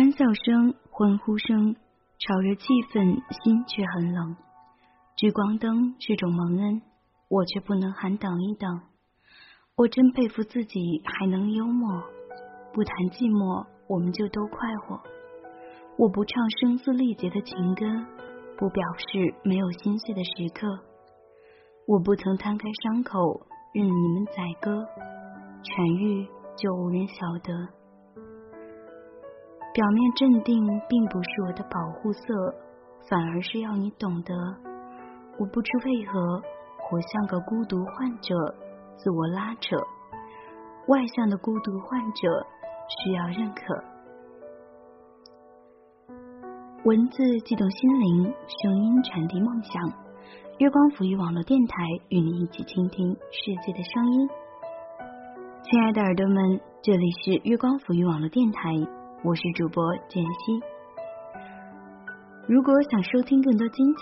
欢笑声、欢呼声，炒热气氛，心却很冷。聚光灯是种蒙恩，我却不能喊等一等。我真佩服自己还能幽默，不谈寂寞，我们就都快活。我不唱声嘶力竭的情歌，不表示没有心碎的时刻。我不曾摊开伤口，任你们宰割，痊愈就无人晓得。表面镇定并不是我的保护色，反而是要你懂得。我不知为何活像个孤独患者，自我拉扯。外向的孤独患者需要认可。文字激动心灵，声音传递梦想。月光抚育网络电台与你一起倾听世界的声音。亲爱的耳朵们，这里是月光抚育网络电台，我是主播简溪。如果想收听更多精彩，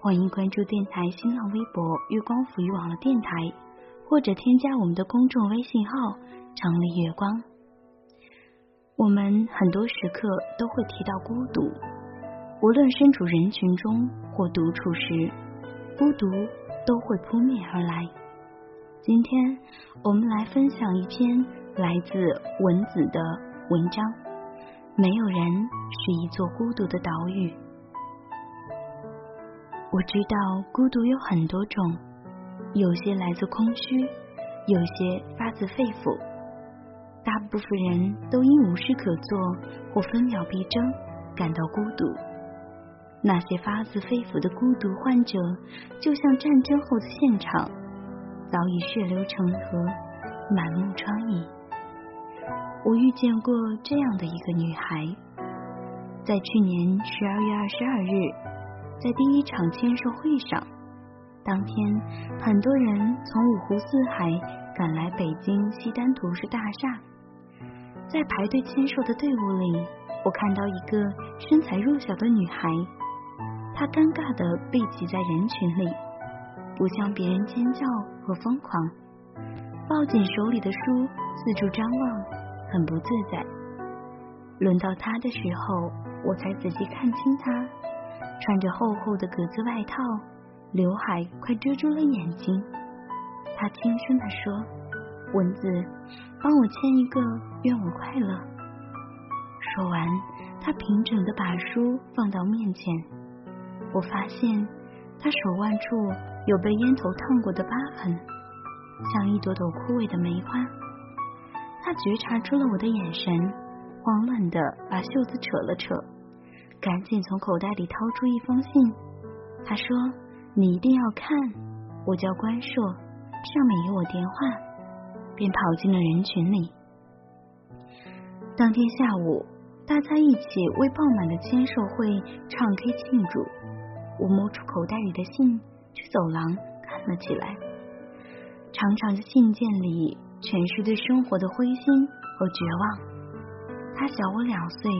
欢迎关注电台新浪微博“月光抚育网络电台”，或者添加我们的公众微信号“城里月光”。我们很多时刻都会提到孤独。无论身处人群中或独处时，孤独都会扑面而来。今天我们来分享一篇来自文子的文章。没有人是一座孤独的岛屿。我知道孤独有很多种，有些来自空虚，有些发自肺腑。大部分人都因无事可做或分秒必争感到孤独。那些发自肺腑的孤独患者，就像战争后的现场，早已血流成河，满目疮痍。我遇见过这样的一个女孩，在去年十二月二十二日，在第一场签售会上，当天很多人从五湖四海赶来北京西单图书大厦，在排队签售的队伍里，我看到一个身材弱小的女孩。她尴尬的被挤在人群里，不向别人尖叫和疯狂，抱紧手里的书，四处张望，很不自在。轮到他的时候，我才仔细看清他，穿着厚厚的格子外套，刘海快遮住了眼睛。他轻声的说：“蚊子，帮我签一个，愿我快乐。”说完，他平整的把书放到面前。我发现他手腕处有被烟头烫过的疤痕，像一朵朵枯萎的梅花。他觉察出了我的眼神，慌乱的把袖子扯了扯，赶紧从口袋里掏出一封信。他说：“你一定要看，我叫关硕，上面有我电话。”便跑进了人群里。当天下午，大家一起为爆满的签售会唱 K 庆祝。我摸出口袋里的信，去走廊看了起来。长长的信件里全是对生活的灰心和绝望。他小我两岁，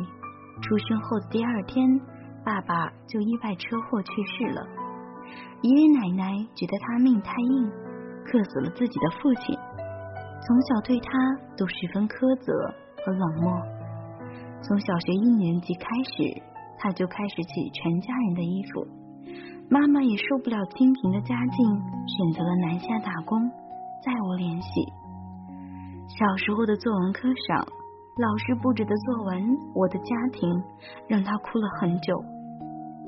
出生后的第二天，爸爸就意外车祸去世了。爷爷奶奶觉得他命太硬，克死了自己的父亲。从小对他都十分苛责和冷漠。从小学一年级开始，他就开始洗全家人的衣服。妈妈也受不了清贫的家境，选择了南下打工，再无联系。小时候的作文课上，老师布置的作文《我的家庭》让他哭了很久。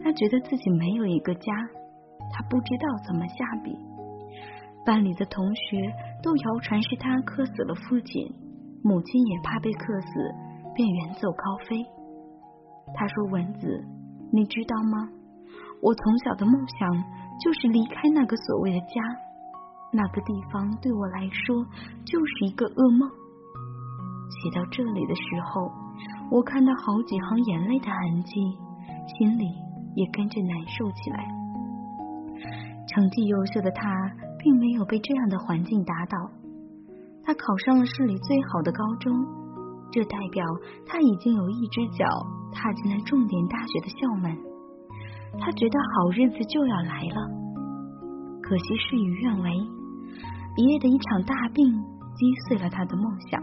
他觉得自己没有一个家，他不知道怎么下笔。班里的同学都谣传是他克死了父亲，母亲也怕被克死，便远走高飞。他说：“文子，你知道吗？”我从小的梦想就是离开那个所谓的家，那个地方对我来说就是一个噩梦。写到这里的时候，我看到好几行眼泪的痕迹，心里也跟着难受起来。成绩优秀的他，并没有被这样的环境打倒，他考上了市里最好的高中，这代表他已经有一只脚踏进了重点大学的校门。他觉得好日子就要来了，可惜事与愿违，爷爷的一场大病击碎了他的梦想。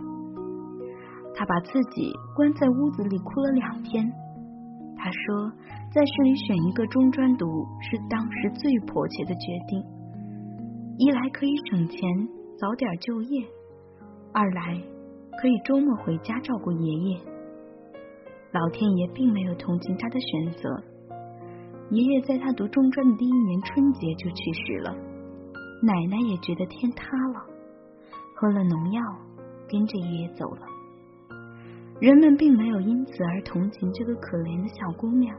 他把自己关在屋子里哭了两天。他说，在市里选一个中专读是当时最迫切的决定，一来可以省钱早点就业，二来可以周末回家照顾爷爷。老天爷并没有同情他的选择，爷爷在他读中专的第一年春节就去世了，奶奶也觉得天塌了，喝了农药，跟着爷爷走了。人们并没有因此而同情这个可怜的小姑娘，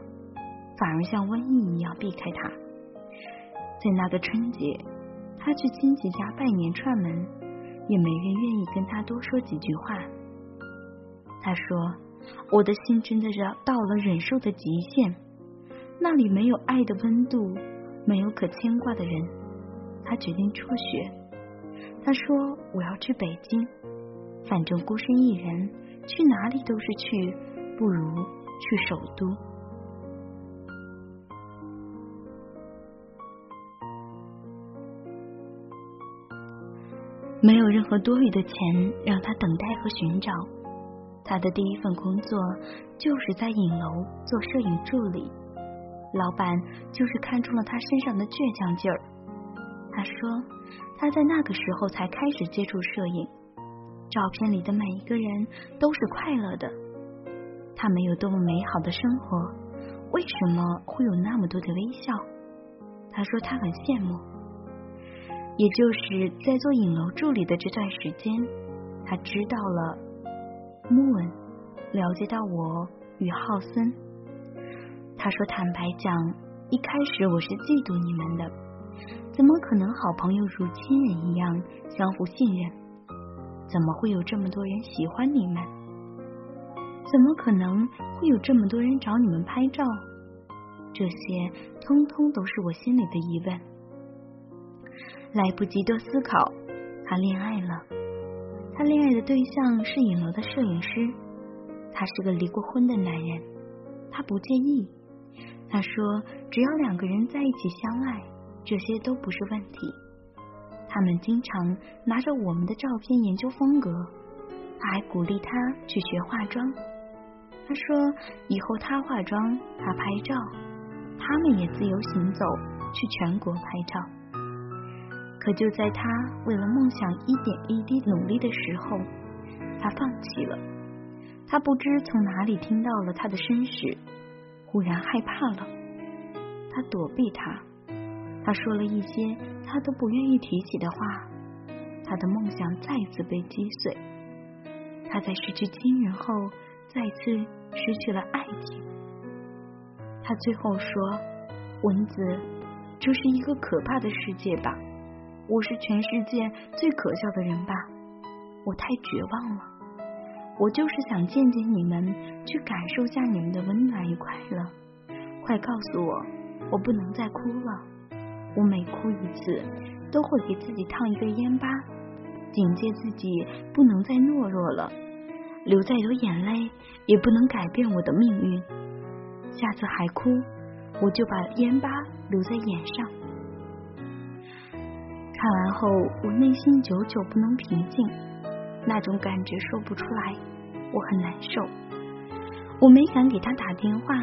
反而像瘟疫一样避开她。在那个春节，她去亲戚家拜年串门，也没人愿意跟她多说几句话。她说：“我的心真的是到了忍受的极限，那里没有爱的温度，没有可牵挂的人。”他决定辍学。他说：“我要去北京，反正孤身一人。”去哪里都是去，不如去首都。没有任何多余的钱让他等待和寻找。他的第一份工作就是在影楼做摄影助理，老板就是看中了他身上的倔强劲儿。他说他在那个时候才开始接触摄影。照片里的每一个人都是快乐的，他们有多么美好的生活？为什么会有那么多的微笑？他说他很羡慕。也就是在做影楼助理的这段时间，他知道了 Moon，了解到我与浩森。他说坦白讲，一开始我是嫉妒你们的，怎么可能好朋友如亲人一样相互信任？怎么会有这么多人喜欢你们？怎么可能会有这么多人找你们拍照？这些通通都是我心里的疑问。来不及多思考，他恋爱了。他恋爱的对象是影楼的摄影师，他是个离过婚的男人。他不介意。他说，只要两个人在一起相爱，这些都不是问题。他们经常拿着我们的照片研究风格，他还鼓励他去学化妆。他说以后他化妆，他拍照，他们也自由行走，去全国拍照。可就在他为了梦想一点一滴努力的时候，他放弃了。他不知从哪里听到了他的身世，忽然害怕了，他躲避他。他说了一些他都不愿意提起的话，他的梦想再次被击碎。他在失去亲人后，再次失去了爱情。他最后说：“蚊子，这是一个可怕的世界吧？我是全世界最可笑的人吧？我太绝望了。我就是想见见你们，去感受下你们的温暖与快乐。快告诉我，我不能再哭了。”我每哭一次，都会给自己烫一个烟疤，警戒自己不能再懦弱了。流再多眼泪，也不能改变我的命运。下次还哭，我就把烟疤留在眼上。看完后，我内心久久不能平静，那种感觉说不出来，我很难受。我没敢给他打电话，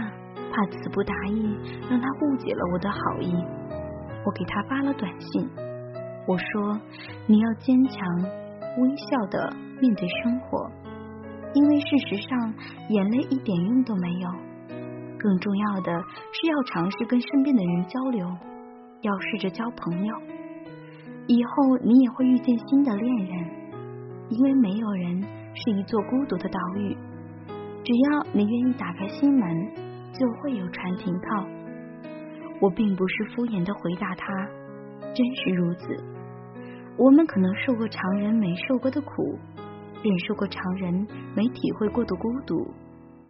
怕词不达意，让他误解了我的好意。我给他发了短信，我说：“你要坚强，微笑的面对生活，因为事实上眼泪一点用都没有。更重要的是要尝试跟身边的人交流，要试着交朋友。以后你也会遇见新的恋人，因为没有人是一座孤独的岛屿。只要你愿意打开心门，就会有船停靠。”我并不是敷衍的回答他，真是如此。我们可能受过常人没受过的苦，忍受过常人没体会过的孤独。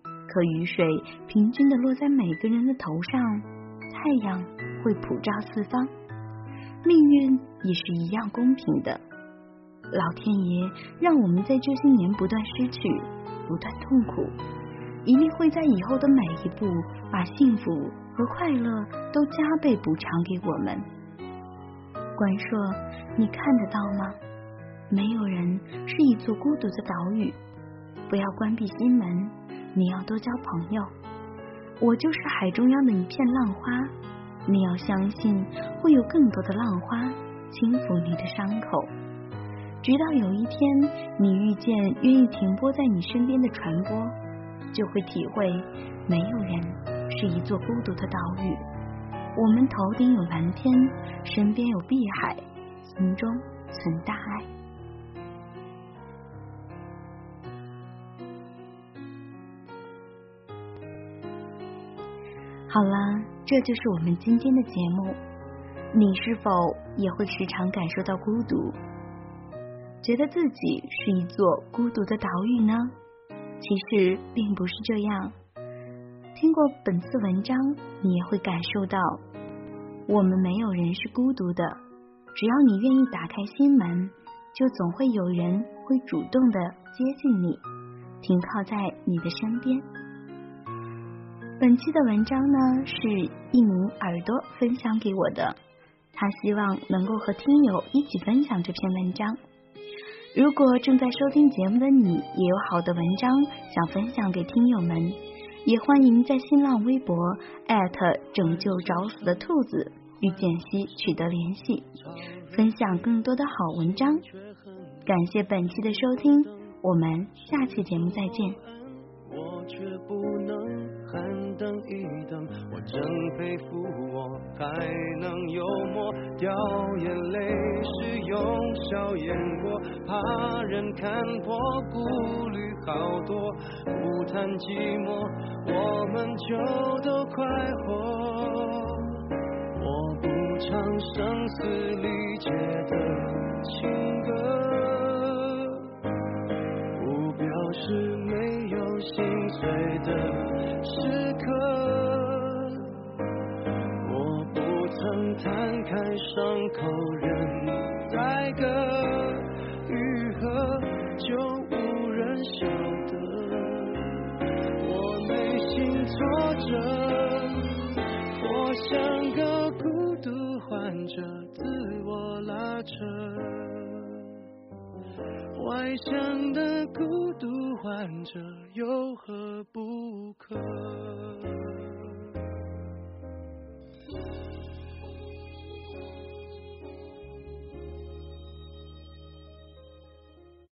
可雨水平均的落在每个人的头上，太阳会普照四方，命运也是一样公平的。老天爷让我们在这些年不断失去，不断痛苦，一定会在以后的每一步把幸福。和快乐都加倍补偿给我们。关硕，你看得到吗？没有人是一座孤独的岛屿，不要关闭心门，你要多交朋友。我就是海中央的一片浪花，你要相信会有更多的浪花轻抚你的伤口，直到有一天你遇见愿意停泊在你身边的船舶，就会体会没有人是一座孤独的岛屿。我们头顶有蓝天，身边有碧海，心中存大爱。好了，这就是我们今天的节目。你是否也会时常感受到孤独，觉得自己是一座孤独的岛屿呢？其实并不是这样。听过本次文章，你也会感受到，我们没有人是孤独的。只要你愿意打开心门，就总会有人会主动的接近你，停靠在你的身边。本期的文章呢，是一名耳朵分享给我的，他希望能够和听友一起分享这篇文章。如果正在收听节目的你也有好的文章想分享给听友们，也欢迎在新浪微博拯救找死的兔子与简溪取得联系，分享更多的好文章。感谢本期的收听，我们下期节目再见。我却不能等一等，我真佩服我还能幽默掉眼泪是用笑掩过，怕人看破顾虑好多，不谈寂寞我们就都快活。我不唱声嘶力竭着自我拉扯。外向的孤独患者有何不可？